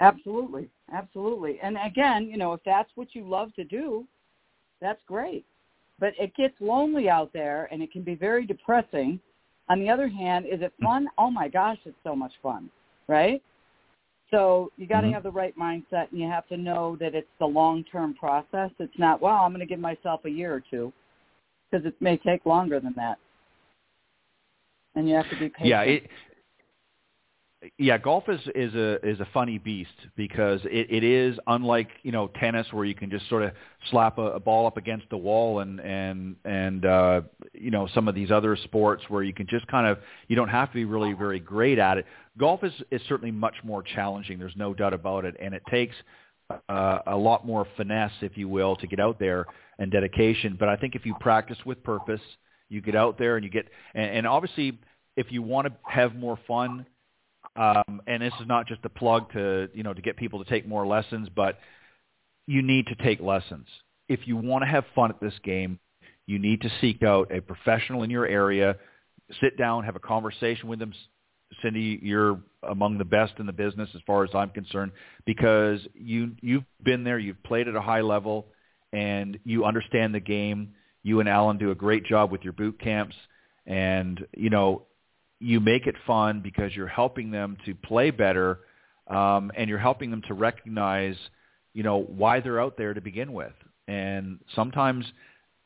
Absolutely, absolutely. And again, you know, if that's what you love to do, that's great. But it gets lonely out there, and it can be very depressing. On the other hand, is it fun? Oh my gosh, it's so much fun, right? So you got to mm-hmm. have the right mindset, and you have to know that it's the long-term process. It's not, well, I'm going to give myself a year or two, because it may take longer than that and you have to be patient. Yeah, it, yeah, golf is is a is a funny beast because it, it is unlike you know tennis where you can just sort of slap a, a ball up against the wall and and and uh, you know some of these other sports where you can just kind of you don't have to be really very great at it. Golf is is certainly much more challenging. There's no doubt about it, and it takes uh, a lot more finesse, if you will, to get out there and dedication. But I think if you practice with purpose, you get out there and you get, and, and obviously, if you want to have more fun, um, and this is not just a plug to you know to get people to take more lessons, but you need to take lessons. If you want to have fun at this game, you need to seek out a professional in your area, sit down, have a conversation with them. Cindy, you're among the best in the business as far as I'm concerned because you you've been there, you've played at a high level, and you understand the game you and Alan do a great job with your boot camps, and you know you make it fun because you're helping them to play better, um, and you're helping them to recognize, you know, why they're out there to begin with. And sometimes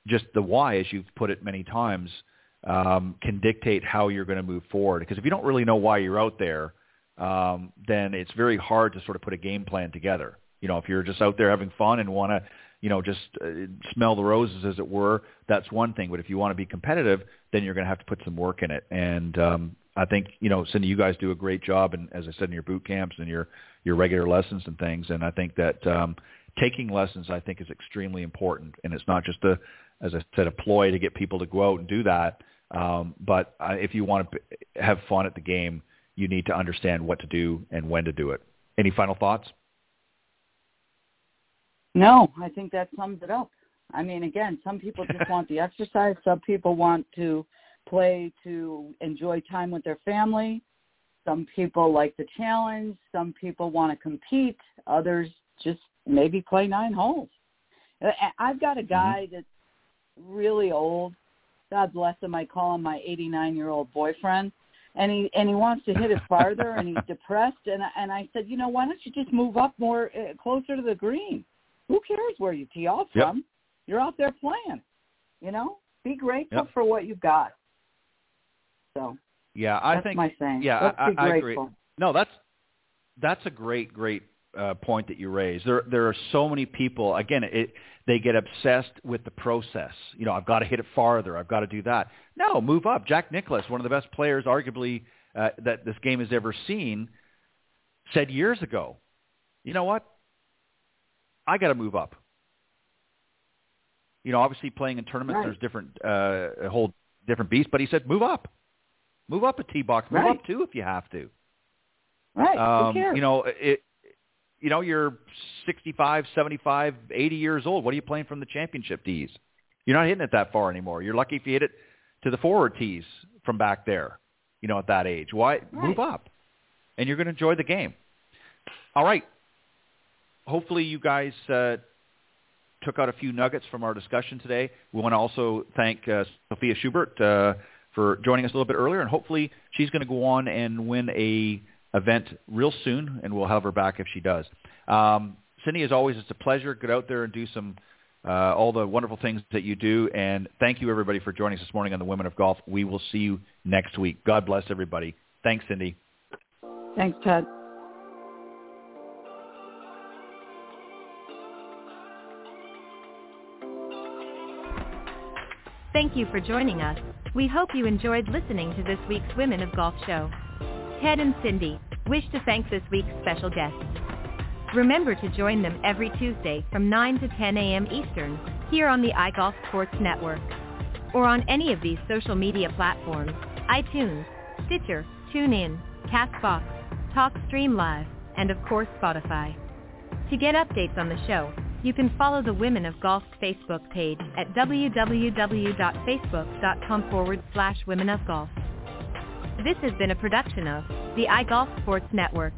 just the why, as you've put it many times, um, can dictate how you're going to move forward. Because if you don't really know why you're out there, um, then it's very hard to sort of put a game plan together. You know, if you're just out there having fun and want to you know, just uh, smell the roses, as it were, that's one thing. But if you want to be competitive, then you're going to have to put some work in it. And um, I think, you know, Cindy, you guys do a great job, and as I said, in your boot camps and your your regular lessons and things. And I think that um, taking lessons, I think, is extremely important. And it's not just a, as I said, a ploy to get people to go out and do that. Um, but uh, if you want to have fun at the game, you need to understand what to do and when to do it. Any final thoughts? No, I think that sums it up. I mean, again, some people just want the exercise. Some people want to play to enjoy time with their family. Some people like the challenge. Some people want to compete. Others just maybe play nine holes. I've got a mm-hmm. guy that's really old. God bless him. I call him my 89 year old boyfriend. And he and he wants to hit it farther, and he's depressed. And and I said, you know, why don't you just move up more uh, closer to the green? Who cares where you tee off yep. from? You're out there playing. You know, be grateful yep. for what you've got. So yeah, I think my saying. Yeah, I, be I agree. No, that's that's a great, great uh, point that you raise. There, there are so many people. Again, it, they get obsessed with the process. You know, I've got to hit it farther. I've got to do that. No, move up. Jack Nicklaus, one of the best players, arguably uh, that this game has ever seen, said years ago, you know what? I got to move up. You know, obviously playing in tournaments, right. there's different, uh, a whole different beast. But he said, move up, move up a tee box, move right. up two if you have to. Right. Um, You know, it. You know, you're 65, 75, 80 years old. What are you playing from the championship tees? You're not hitting it that far anymore. You're lucky if you hit it to the forward tees from back there. You know, at that age, why right. move up? And you're going to enjoy the game. All right, hopefully you guys uh, took out a few nuggets from our discussion today. We want to also thank uh, Sophia Schubert uh, for joining us a little bit earlier, and hopefully she's going to go on and win a event real soon, and we'll have her back if she does. Um, Cindy, as always, it's a pleasure. Get out there and do some uh, all the wonderful things that you do. And thank you, everybody, for joining us this morning on the Women of Golf. We will see you next week. God bless everybody. Thanks, Cindy. Thanks, Ted. Thank you for joining us. We hope you enjoyed listening to this week's Women of Golf show. Ted and Cindy wish to thank this week's special guests. Remember to join them every Tuesday from 9 to 10 a.m. Eastern here on the iGolf Sports Network or on any of these social media platforms, iTunes, Stitcher, TuneIn, CastBox, TalkStream Live, and of course Spotify. To get updates on the show, you can follow the Women of Golf Facebook page at www.facebook.com forward slash Women of Golf. This has been a production of the iGolf Sports Network.